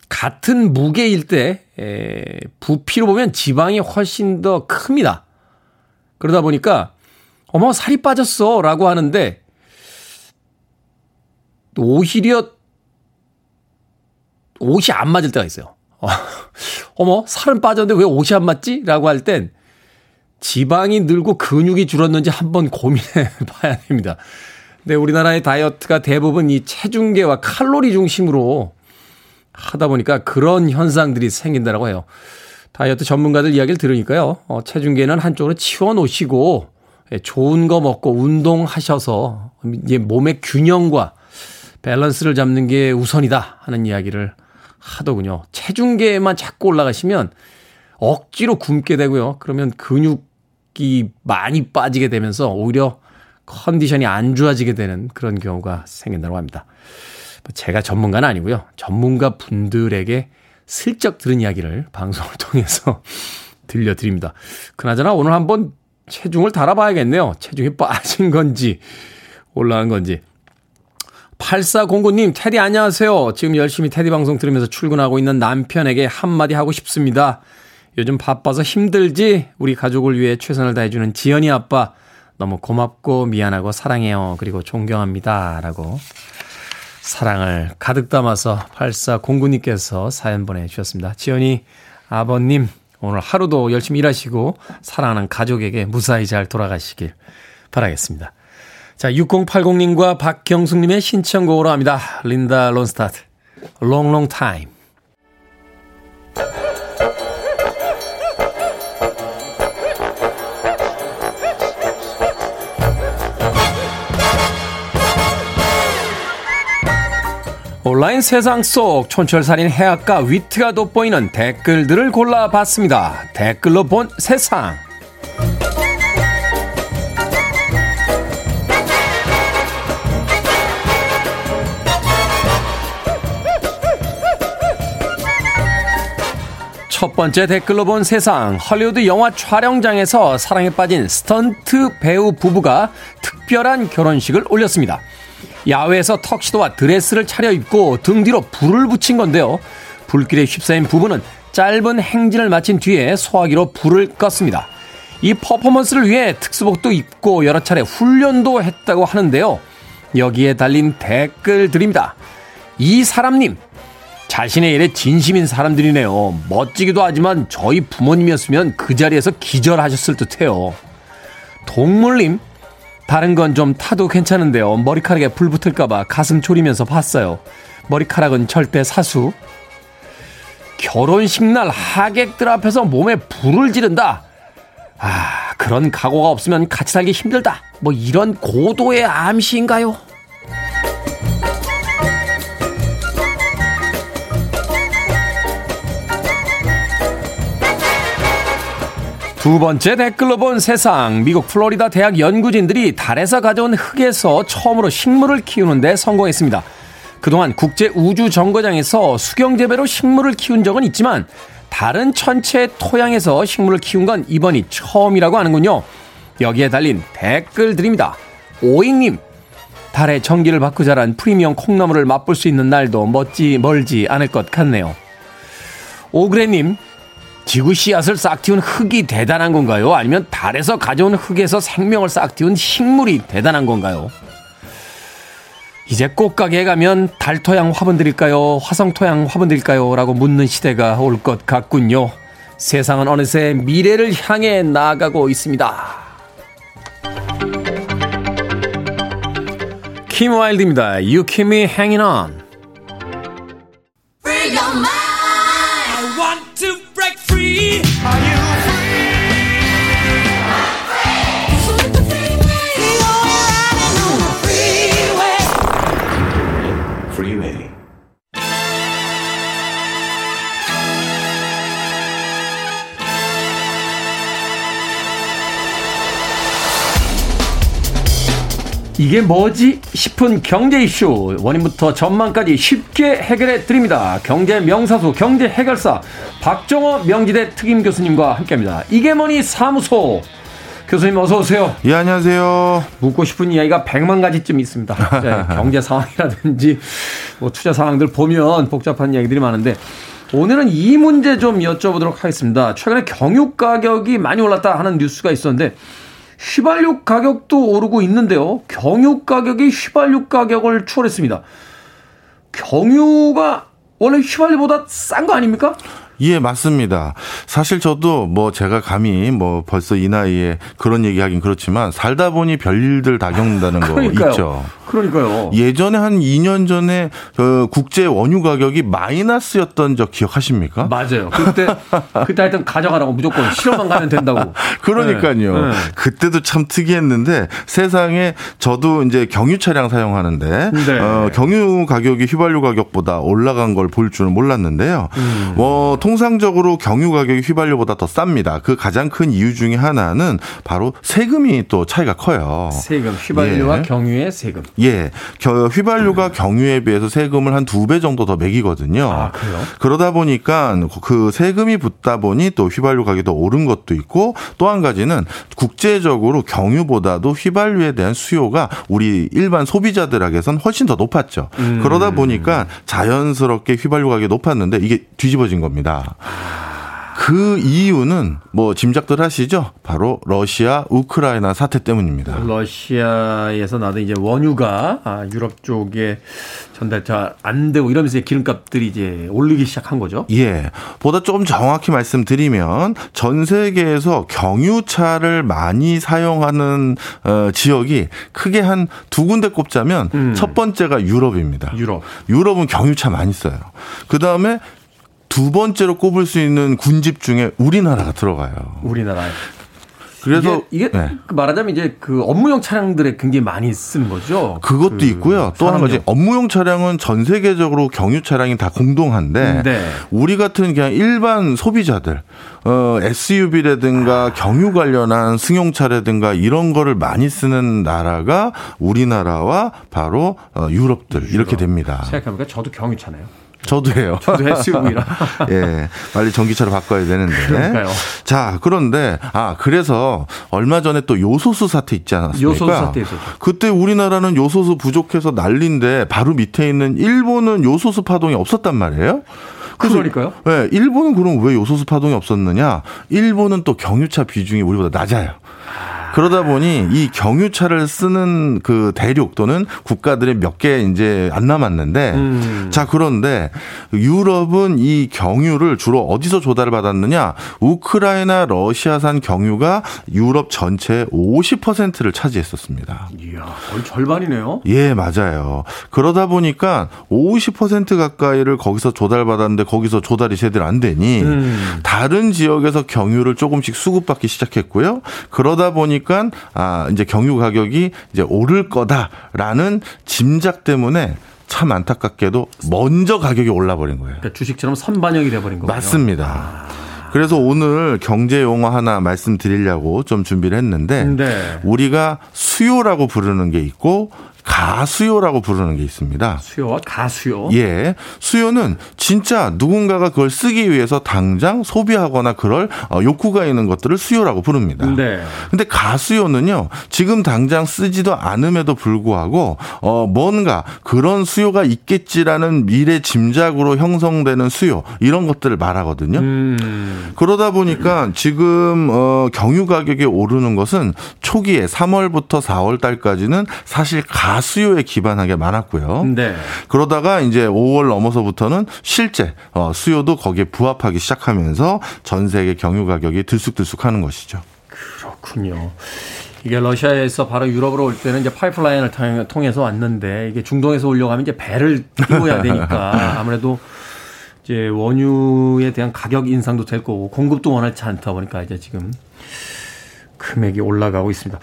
같은 무게일 때, 에, 부피로 보면 지방이 훨씬 더 큽니다. 그러다 보니까 어머, 살이 빠졌어. 라고 하는데, 오히려 옷이 안 맞을 때가 있어요. 어머, 살은 빠졌는데 왜 옷이 안 맞지? 라고 할 땐 지방이 늘고 근육이 줄었는지 한번 고민해 봐야 됩니다. 근데 우리나라의 다이어트가 대부분 이 체중계와 칼로리 중심으로 하다 보니까 그런 현상들이 생긴다라고 해요. 다이어트 전문가들 이야기를 들으니까요. 어, 체중계는 한쪽으로 치워 놓으시고 예, 좋은 거 먹고 운동하셔서 이제 몸의 균형과 밸런스를 잡는 게 우선이다 하는 이야기를 하더군요. 체중계만 자꾸 올라가시면 억지로 굶게 되고요. 그러면 근육이 많이 빠지게 되면서 오히려 컨디션이 안 좋아지게 되는 그런 경우가 생긴다고 합니다. 뭐 제가 전문가는 아니고요. 전문가 분들에게 슬쩍 들은 이야기를 방송을 통해서 들려드립니다. 그나저나 오늘 한번 체중을 달아봐야겠네요. 체중이 빠진 건지 올라간 건지. 8409님, 테디 안녕하세요. 지금 열심히 테디 방송 들으면서 출근하고 있는 남편에게 한마디 하고 싶습니다. 요즘 바빠서 힘들지? 우리 가족을 위해 최선을 다해주는 지연이 아빠. 너무 고맙고 미안하고 사랑해요. 그리고 존경합니다. 라고 사랑을 가득 담아서 8409님께서 사연 보내주셨습니다. 지연이 아버님, 오늘 하루도 열심히 일하시고 사랑하는 가족에게 무사히 잘 돌아가시길 바라겠습니다. 자, 6080님과 박경숙님의 신청곡으로 합니다. 린다 론스타트, Long Time. 온라인 세상 속 촌철살인 해학과 위트가 돋보이는 댓글들을 골라봤습니다. 댓글로 본 세상. 첫 번째 댓글로 본 세상. 헐리우드 영화 촬영장에서 사랑에 빠진 스턴트 배우 부부가 특별한 결혼식을 올렸습니다. 야외에서 턱시도와 드레스를 차려입고 등 뒤로 불을 붙인 건데요. 불길에 휩싸인 부부는 짧은 행진을 마친 뒤에 소화기로 불을 껐습니다. 이 퍼포먼스를 위해 특수복도 입고 여러 차례 훈련도 했다고 하는데요. 여기에 달린 댓글들입니다. 이 사람님, 자신의 일에 진심인 사람들이네요. 멋지기도 하지만 저희 부모님이었으면 그 자리에서 기절하셨을 듯 해요. 동물님, 다른 건 좀 타도 괜찮은데요. 머리카락에 불 붙을까봐 가슴 졸이면서 봤어요. 머리카락은 절대 사수. 결혼식 날 하객들 앞에서 몸에 불을 지른다. 아, 그런 각오가 없으면 같이 살기 힘들다. 뭐 이런 고도의 암시인가요? 두 번째 댓글로 본 세상. 미국 플로리다 대학 연구진들이 달에서 가져온 흙에서 처음으로 식물을 키우는데 성공했습니다. 그동안 국제 우주 정거장에서 수경 재배로 식물을 키운 적은 있지만 다른 천체 토양에서 식물을 키운 건 이번이 처음이라고 하는군요. 여기에 달린 댓글 드립니다. 오잉님, 달의 정기를 받고 자란 프리미엄 콩나물을 맛볼 수 있는 날도 멋지 멀지 않을 것 같네요. 오그레님, 지구 씨앗을 싹 틔운 흙이 대단한 건가요? 아니면 달에서 가져온 흙에서 생명을 싹 틔운 식물이 대단한 건가요? 이제 꽃가게에 가면 달토양 화분 드릴까요? 화성토양 화분 드릴까요? 라고 묻는 시대가 올 것 같군요. 세상은 어느새 미래를 향해 나아가고 있습니다. 킴 와일드입니다. Me hanging on. 이게 뭐지 싶은 경제 이슈 원인부터 전망까지 쉽게 해결해 드립니다. 경제 명사수 경제 해결사 박정호 명지대 특임 교수님과 함께합니다. 이게 뭐니 사무소 교수님 어서 오세요. 예 안녕하세요. 묻고 싶은 이야기가 100만 가지쯤 있습니다. 네, 경제 상황이라든지 뭐 투자 상황들 보면 복잡한 이야기들이 많은데 오늘은 이 문제 좀 여쭤보도록 하겠습니다. 최근에 경유 가격이 많이 올랐다 하는 뉴스가 있었는데 휘발유 가격도 오르고 있는데요. 경유 가격이 휘발유 가격을 추월했습니다. 경유가 원래 휘발유보다 싼 거 아닙니까? 예, 맞습니다. 사실 저도 뭐 제가 감히 뭐 벌써 이 나이에 그런 얘기 하긴 그렇지만 살다 보니 별일들 다 겪는다는 거 있죠. 그러니까요. 예전에 한 2년 전에 그 국제 원유 가격이 마이너스였던 적 기억하십니까? 맞아요. 그때 그때 하여튼 가져가라고 무조건 실험만 가면 된다고. 그러니까요. 네. 그때도 참 특이했는데 세상에 저도 이제 경유 차량 사용하는데 네. 어, 경유 가격이 휘발유 가격보다 올라간 걸 볼 줄은 몰랐는데요. 음. 뭐 통상적으로 경유 가격이 휘발유보다 더 쌉니다. 그 가장 큰 이유 중에 하나는 바로 세금이 또 차이가 커요. 세금 휘발유와 예. 경유의 세금. 예, 겨- 휘발유가 경유에 비해서 세금을 한 두 배 정도 더 매기거든요. 아, 그래요? 그러다 보니까 그 세금이 붙다 보니 또 휘발유 가격이 더 오른 것도 있고 또 한 가지는 국제적으로 경유보다도 휘발유에 대한 수요가 우리 일반 소비자들에게선 훨씬 더 높았죠. 음. 그러다 보니까 자연스럽게 휘발유 가격이 높았는데 이게 뒤집어진 겁니다. 그 이유는 뭐 짐작들 하시죠? 바로 러시아 우크라이나 사태 때문입니다. 러시아에서 나도 이제 원유가 아, 유럽 쪽에 전달 잘 안 되고 이러면서 기름값들이 이제 올리기 시작한 거죠. 예. 보다 조금 정확히 말씀드리면 전 세계에서 경유차를 많이 사용하는 어, 지역이 크게 한 두 군데 꼽자면 음. 첫 번째가 유럽입니다. 유럽. 유럽은 경유차 많이 써요. 그 다음에 두 번째로 꼽을 수 있는 군집 중에 우리나라가 들어가요. 우리나라에. 그래서 이게, 이게 네. 그 말하자면 이제 그 업무용 차량들에 굉장히 많이 쓰는 거죠. 그것도 그 있고요. 또 한. 가지 업무용 차량은 전 세계적으로 경유 차량이 다 공동한데 네. 우리 같은 그냥 일반 소비자들 어 SUV라든가 경유 관련한 승용차라든가 이런 거를 많이 쓰는 나라가 우리나라와 바로 어 유럽들 이렇게 됩니다. 생각해보니까 저도 경유차네요. 저도예요. 저도 SUV라. 예, 빨리 전기차로 바꿔야 되는데. 그러니까요. 자, 그런데 아 그래서 얼마 전에 또 요소수 사태 있지 않았습니까? 요소수 사태 있었죠. 그때 우리나라는 요소수 부족해서 난리인데 바로 밑에 있는 일본은 요소수 파동이 없었단 말이에요. 그러니까요. 네, 일본은 그럼 왜 요소수 파동이 없었느냐? 일본은 또 경유차 비중이 우리보다 낮아요. 그러다 보니 이 경유차를 쓰는 그 대륙 또는 국가들이 몇 개 이제 안 남았는데 음. 자 그런데 유럽은 이 경유를 주로 어디서 조달을 받았느냐 우크라이나 러시아산 경유가 유럽 전체의 50%를 차지했었습니다. 이야, 거의 절반이네요. 예, 맞아요. 그러다 보니까 50% 가까이를 거기서 조달받았는데 거기서 조달이 제대로 안 되니 음. 다른 지역에서 경유를 조금씩 수급받기 시작했고요. 그러다 보니까 아, 이제 경유 가격이 이제 오를 거다라는 짐작 때문에 참 안타깝게도 먼저 가격이 올라버린 거예요. 그러니까 주식처럼 선반영이 돼버린 거군요. 맞습니다. 그래서 오늘 경제 용어 하나 말씀드리려고 좀 준비를 했는데 네. 우리가 수요라고 부르는 게 있고 가수요라고 부르는 게 있습니다. 수요와 가수요. 예. 수요는 진짜 누군가가 그걸 쓰기 위해서 당장 소비하거나 그럴 어, 욕구가 있는 것들을 수요라고 부릅니다. 네. 근데 가수요는요, 지금 당장 쓰지도 않음에도 불구하고, 어, 뭔가 그런 수요가 있겠지라는 미래 짐작으로 형성되는 수요, 이런 것들을 말하거든요. 음. 그러다 보니까 지금 어 경유 가격이 오르는 것은 초기에 3월부터 4월 달까지는 사실 가 수요에 기반하게 많았고요. 네. 그러다가 이제 5월 넘어서부터는 실제 어 수요도 거기에 부합하기 시작하면서 전 세계 경유 가격이 들쑥들쑥하는 것이죠. 그렇군요. 이게 러시아에서 바로 유럽으로 올 때는 이제 파이프라인을 통- 통해서 왔는데 이게 중동에서 하면 이제 배를 띄워야 되니까 아무래도 이제 원유에 대한 가격 인상도 될 거고 공급도 원활치 않다 보니까 이제 지금 금액이 올라가고 있습니다.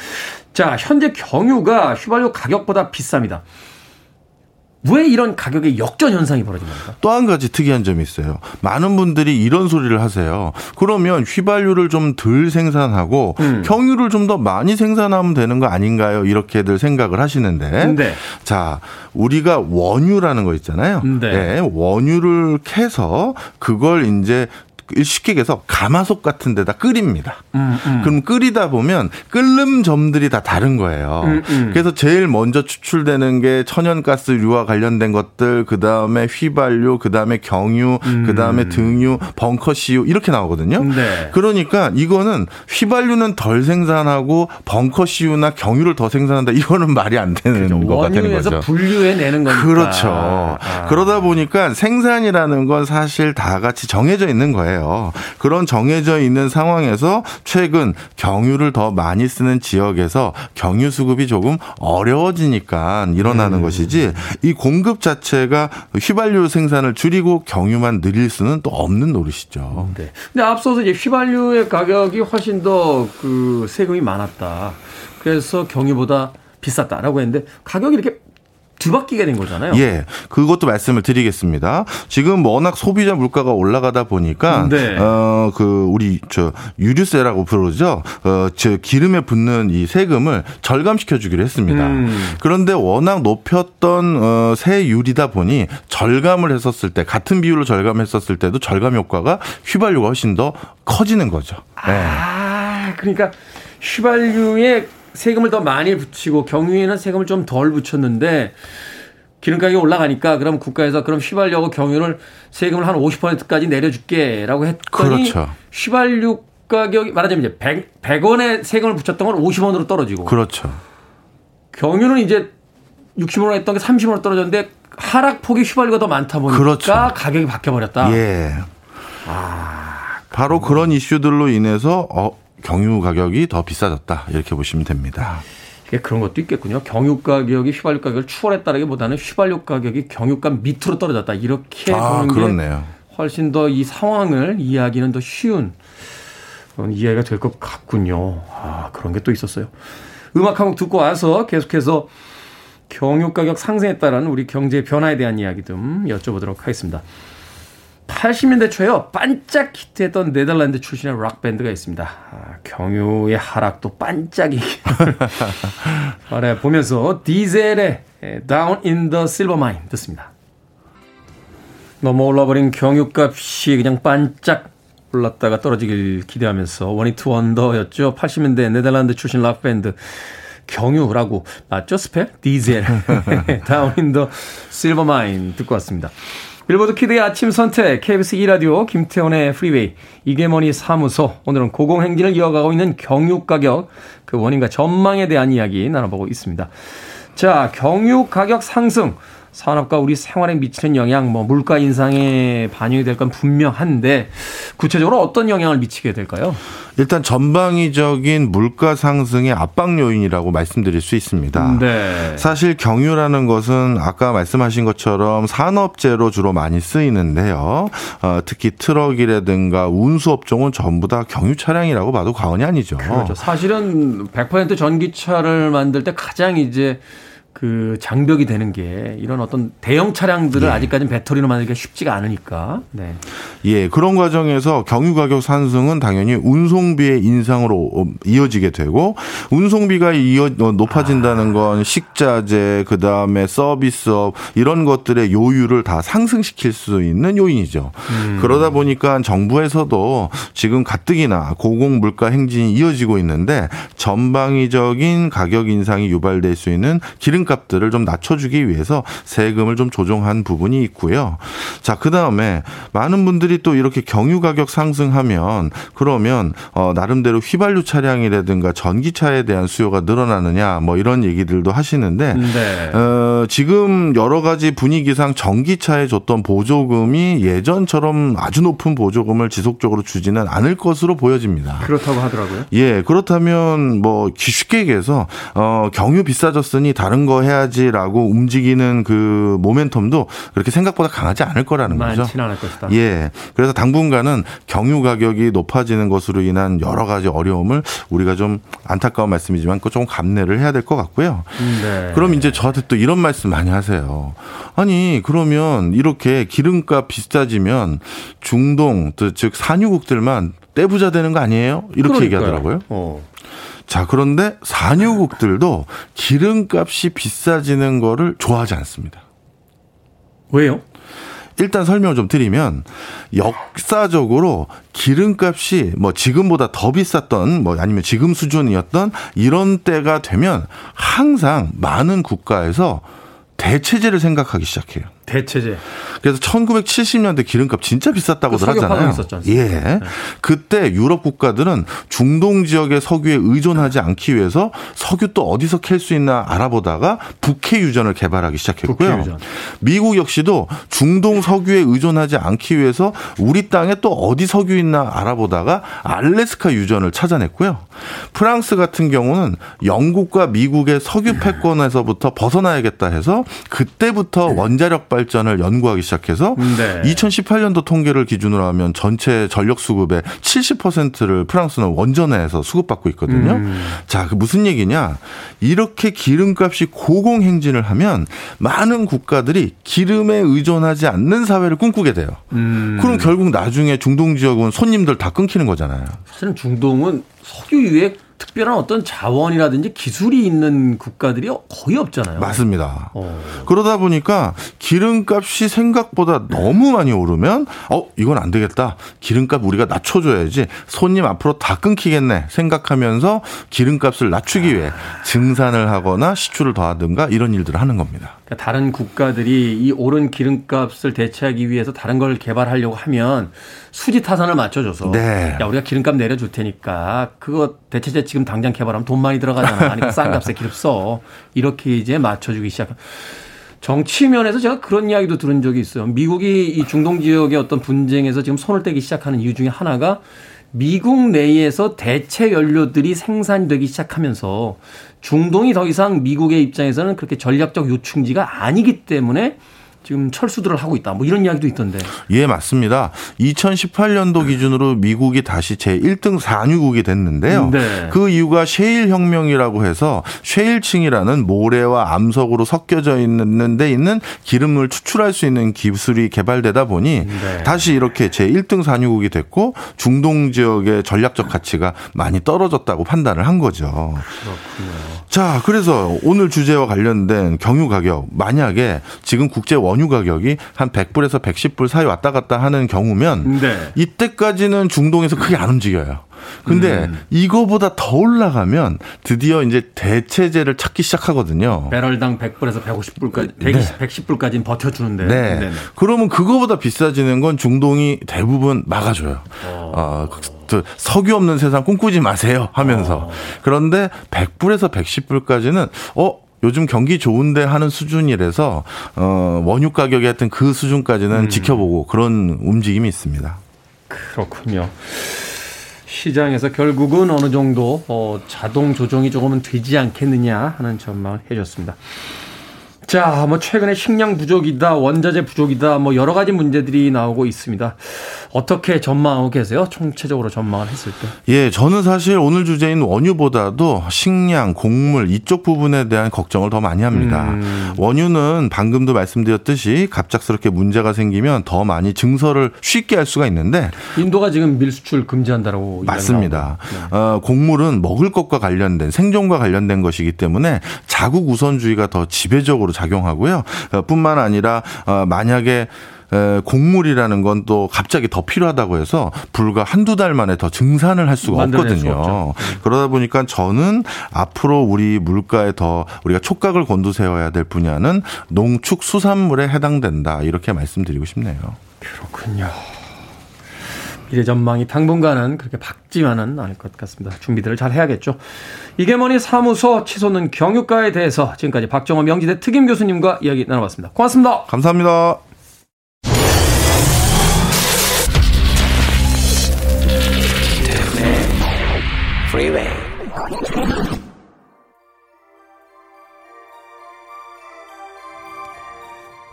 자, 현재 경유가 휘발유 가격보다 비쌉니다. 왜 이런 가격의 역전 현상이 벌어진 겁니까? 또 한 가지 특이한 점이 있어요. 많은 분들이 이런 소리를 하세요. 그러면 휘발유를 좀 덜 생산하고 음. 경유를 좀 더 많이 생산하면 되는 거 아닌가요? 이렇게들 생각을 하시는데 네. 자, 우리가 원유라는 거 있잖아요. 네. 원유를 캐서 그걸 이제 쉽게 얘기해서 가마솥 같은 데다 끓입니다. 음, 음. 그럼 끓이다 보면 끓는 점들이 다 다른 거예요. 음, 음. 그래서 제일 먼저 추출되는 게 천연가스류와 관련된 것들, 그 다음에 휘발유, 그 다음에 경유, 그 다음에 등유, 벙커CU 이렇게 나오거든요. 음. 네. 그러니까 이거는 휘발유는 덜 생산하고 벙커CU나 경유를 더 생산한다. 이거는 말이 안 되는 거가 되는 원유에서 거죠. 분류해 내는 거니까. 그렇죠. 아. 그러다 보니까 생산이라는 건 사실 다 같이 정해져 있는 거예요. 거예요. 그런 정해져 있는 상황에서 최근 경유를 더 많이 쓰는 지역에서 경유 수급이 조금 어려워지니까 일어나는 음. 것이지 이 공급 자체가 휘발유 생산을 줄이고 경유만 늘릴 수는 또 없는 노릇이죠. 네. 근데 앞서서 이제 휘발유의 가격이 훨씬 더 그 세금이 많았다. 그래서 경유보다 비쌌다라고 했는데 가격이 이렇게 뒤바뀌게 된 거잖아요. 예. 그것도 말씀을 드리겠습니다. 지금 워낙 소비자 물가가 올라가다 보니까 네. 어그 우리 저 유류세라고 부르죠. 어저 기름에 붙는 이 세금을 절감시켜 주기로 했습니다. 음. 그런데 워낙 높였던 어 세율이다 보니 절감을 했었을 때 같은 비율로 절감했었을 때도 절감 효과가 휘발유가 훨씬 더 커지는 거죠. 네. 아, 그러니까 휘발유에 세금을 더 많이 붙이고 경유에는 세금을 좀 덜 붙였는데 기름 가격이 올라가니까 그럼 국가에서 그럼 휘발유하고 경유를 세금을 한 50%까지 내려줄게라고 했더니 그렇죠. 휘발유 가격이 말하자면 이제 100, 100원에 세금을 붙였던 건 50원으로 떨어지고 그렇죠. 경유는 이제 60원 했던 게 30원으로 떨어졌는데 하락폭이 휘발유가 더 많다 보니까 그렇죠. 가격이 바뀌어 버렸다. 예. 아, 바로 그런 이슈들로 인해서 어 경유 가격이 더 비싸졌다 이렇게 보시면 됩니다. 이게 그런 것도 있겠군요. 경유 가격이 휘발유 가격을 추월했다라기보다는 휘발유 가격이 경유가 밑으로 떨어졌다 이렇게 아, 보는 그렇네요. 게 훨씬 더 이 상황을 이해하기는 더 쉬운 이해가 될 것 같군요. 아 그런 게 또 있었어요. 음악 한 곡 듣고 와서 계속해서 경유 가격 상승에 따른 우리 경제 변화에 대한 이야기 좀 여쭤보도록 하겠습니다. 80년대 초에요. 반짝 히트했던 네덜란드 출신의 락 밴드가 있습니다. 아, 경유의 하락도 반짝이 보면서 디젤의 Down in the Silver Mine 듣습니다. 너무 올라버린 경유값이 그냥 반짝 올랐다가 떨어지길 기대하면서 one-hit wonder였죠. 80년대 네덜란드 출신 락 밴드 경유라고 맞죠? spell? 디젤 Down in the Silver Mine 듣고 왔습니다. 빌보드 키드의 아침 선택, KBS 2라디오, 김태훈의 프리웨이, 이게 뭐니 사무소. 오늘은 고공행진을 이어가고 있는 경유 가격, 그 원인과 전망에 대한 이야기 나눠보고 있습니다. 자, 경유 가격 상승. 산업과 우리 생활에 미치는 영향, 뭐 물가 인상에 반영이 될 건 분명한데 구체적으로 어떤 영향을 미치게 될까요? 일단 전방위적인 물가 상승의 압박 요인이라고 말씀드릴 수 있습니다. 네. 사실 경유라는 것은 아까 말씀하신 것처럼 산업재로 주로 많이 쓰이는데요. 어, 특히 트럭이라든가 운수 업종은 전부 다 경유 차량이라고 봐도 과언이 아니죠. 그렇죠. 사실은 100% 전기차를 만들 때 가장 이제 그 장벽이 되는 게 이런 어떤 대형 차량들을 예. 아직까지는 배터리로 만들기가 쉽지가 않으니까. 네. 예, 그런 과정에서 경유 가격 상승은 당연히 운송비의 인상으로 이어지게 되고 운송비가 이어 어, 높아진다는 건 식자재 그다음에 서비스업 이런 것들의 요율을 다 상승시킬 수 있는 요인이죠. 음. 그러다 보니까 정부에서도 지금 가뜩이나 고공 물가 행진이 이어지고 있는데 전방위적인 가격 인상이 유발될 수 있는 기름 기름값들을 좀 낮춰주기 위해서 세금을 좀 조정한 부분이 있고요. 자, 그 다음에 많은 분들이 또 이렇게 경유 가격 상승하면 그러면 어, 나름대로 휘발유 차량이라든가 전기차에 대한 수요가 늘어나느냐 뭐 이런 얘기들도 하시는데 네. 어, 지금 여러 가지 분위기상 전기차에 줬던 보조금이 예전처럼 아주 높은 보조금을 지속적으로 주지는 않을 것으로 보여집니다. 그렇다고 하더라고요. 예, 그렇다면 뭐 쉽게 얘기해서 어, 경유 비싸졌으니 다른 거 해야지라고 움직이는 그 모멘텀도 그렇게 생각보다 강하지 않을 거라는 거죠. 많지는 않을 것이다. 예. 그래서 당분간은 경유 가격이 높아지는 것으로 인한 여러 가지 어려움을 우리가 좀 안타까운 말씀이지만 그 조금 감내를 해야 될 것 같고요. 네. 그럼 이제 저한테 또 이런 말씀 많이 하세요. 아니 그러면 이렇게 기름값 비싸지면 중동 즉 산유국들만 떼부자 되는 거 아니에요? 이렇게 그러니까요. 얘기하더라고요. 어. 자, 그런데 산유국들도 기름값이 비싸지는 거를 좋아하지 않습니다. 왜요? 일단 설명을 좀 드리면 역사적으로 기름값이 뭐 지금보다 더 비쌌던 뭐 아니면 지금 수준이었던 이런 때가 되면 항상 많은 국가에서 대체제를 생각하기 시작해요. 대체제. 그래서 1970년대 기름값 진짜 비쌌다고들 그 하잖아요. 예. 네. 그때 유럽 국가들은 중동 지역의 석유에 의존하지 않기 위해서 석유 또 어디서 캘 수 있나 알아보다가 북해 유전을 개발하기 시작했고요. 유전. 미국 역시도 중동 석유에 의존하지 않기 위해서 우리 땅에 또 어디 석유 있나 알아보다가 알래스카 유전을 찾아냈고요. 프랑스 같은 경우는 영국과 미국의 석유 패권에서부터 벗어나야겠다 해서 그때부터 원자력 발전을 연구하기 시작해서 네. 2018년도 통계를 기준으로 하면 전체 전력 수급의 70%를 프랑스는 원전에서 수급받고 있거든요. 음. 자, 그 무슨 얘기냐? 이렇게 기름값이 고공 행진을 하면 많은 국가들이 기름에 의존하지 않는 사회를 꿈꾸게 돼요. 음. 그럼 결국 나중에 중동 지역은 손님들 다 끊기는 거잖아요. 사실은 중동은 석유 유액 특별한 어떤 자원이라든지 기술이 있는 국가들이 거의 없잖아요. 맞습니다. 어. 그러다 보니까 기름값이 생각보다 너무 많이 오르면 어 이건 안 되겠다. 기름값 우리가 낮춰줘야지 손님 앞으로 다 끊기겠네 생각하면서 기름값을 낮추기 위해 증산을 하거나 시추를 더하든가 이런 일들을 하는 겁니다. 그러니까 다른 국가들이 이 오른 기름값을 대체하기 위해서 다른 걸 개발하려고 하면 수지 타산을 맞춰줘서 네. 야 우리가 기름값 내려줄 테니까 그거 대체제 지금 당장 개발하면 돈 많이 들어가잖아. 그러니까 싼 값에 기름 써 이렇게 이제 맞춰주기 시작한. 정치 면에서 제가 그런 이야기도 들은 적이 있어요. 미국이 이 중동 지역의 어떤 분쟁에서 지금 손을 떼기 시작하는 이유 중에 하나가 미국 내에서 대체 연료들이 생산되기 시작하면서 중동이 더 이상 미국의 입장에서는 그렇게 전략적 요충지가 아니기 때문에 지금 철수들을 하고 있다. 뭐 이런 이야기도 있던데. 예, 맞습니다. 2018년도 기준으로 미국이 다시 제 1등 산유국이 됐는데요. 네. 그 이유가 셰일 혁명이라고 해서 셰일층이라는 모래와 암석으로 섞여져 있는 데 있는 기름을 추출할 수 있는 기술이 개발되다 보니 네. 다시 이렇게 제 1등 산유국이 됐고 중동 지역의 전략적 가치가 많이 떨어졌다고 판단을 한 거죠. 그렇군요. 자, 그래서 오늘 주제와 관련된 경유 가격 만약에 지금 국제 원 원유 가격이 한 100불에서 110불 사이 왔다 갔다 하는 경우면 네. 이때까지는 중동에서 크게 안 움직여요. 근데 음. 이거보다 더 올라가면 드디어 이제 대체제를 찾기 시작하거든요. 배럴당 100불에서 150불까지, 120, 네. 110불까지는 버텨주는데. 네. 네네. 그러면 그거보다 비싸지는 건 중동이 대부분 막아줘요. 어. 어, 석유 없는 세상 꿈꾸지 마세요 하면서. 어. 그런데 100불에서 110불까지는 어 요즘 경기 좋은데 하는 수준이라서 어 원유 가격이 하여튼 그 수준까지는 음. 지켜보고 그런 움직임이 있습니다. 그렇군요. 시장에서 결국은 어느 정도 어 자동 조정이 조금은 되지 않겠느냐 하는 전망을 해줬습니다. 자, 뭐 최근에 식량 부족이다, 원자재 부족이다, 뭐 여러 가지 문제들이 나오고 있습니다. 어떻게 전망하고 계세요? 총체적으로 전망을 했을 때. 예, 저는 사실 오늘 주제인 원유보다도 식량, 곡물 이쪽 부분에 대한 걱정을 더 많이 합니다. 음. 원유는 방금도 말씀드렸듯이 갑작스럽게 문제가 생기면 더 많이 증설을 쉽게 할 수가 있는데 인도가 지금 밀수출 금지한다라고 맞습니다. 네. 어, 곡물은 먹을 것과 관련된 생존과 관련된 것이기 때문에 자국 우선주의가 더 지배적으로 작용하고요. 어, 뿐만 아니라 어, 만약에 곡물이라는 건 또 갑자기 더 필요하다고 해서 불과 한두 달 만에 더 증산을 할 수가 없거든요. 수 그러다 보니까 저는 앞으로 우리 물가에 더 우리가 촉각을 곤두세워야 될 분야는 농축 수산물에 해당된다. 이렇게 말씀드리고 싶네요. 그렇군요. 미래 전망이 당분간은 그렇게 밝지만은 않을 것 같습니다. 준비들을 잘 해야겠죠. 이게 뭐니 사무소 치솟는 경유가에 대해서 지금까지 박정호 명지대 특임 교수님과 이야기 나눠봤습니다. 고맙습니다. 감사합니다.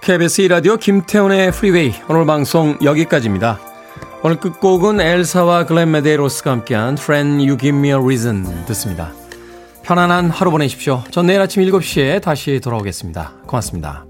KBS 2라디오 김태훈의 프리웨이 오늘 방송 여기까지입니다. 오늘 끝곡은 엘사와 글렌 메데로스가 함께한 Friend You Give Me a Reason 듣습니다. 편안한 하루 보내십시오. 전 내일 아침 7시에 다시 돌아오겠습니다. 고맙습니다.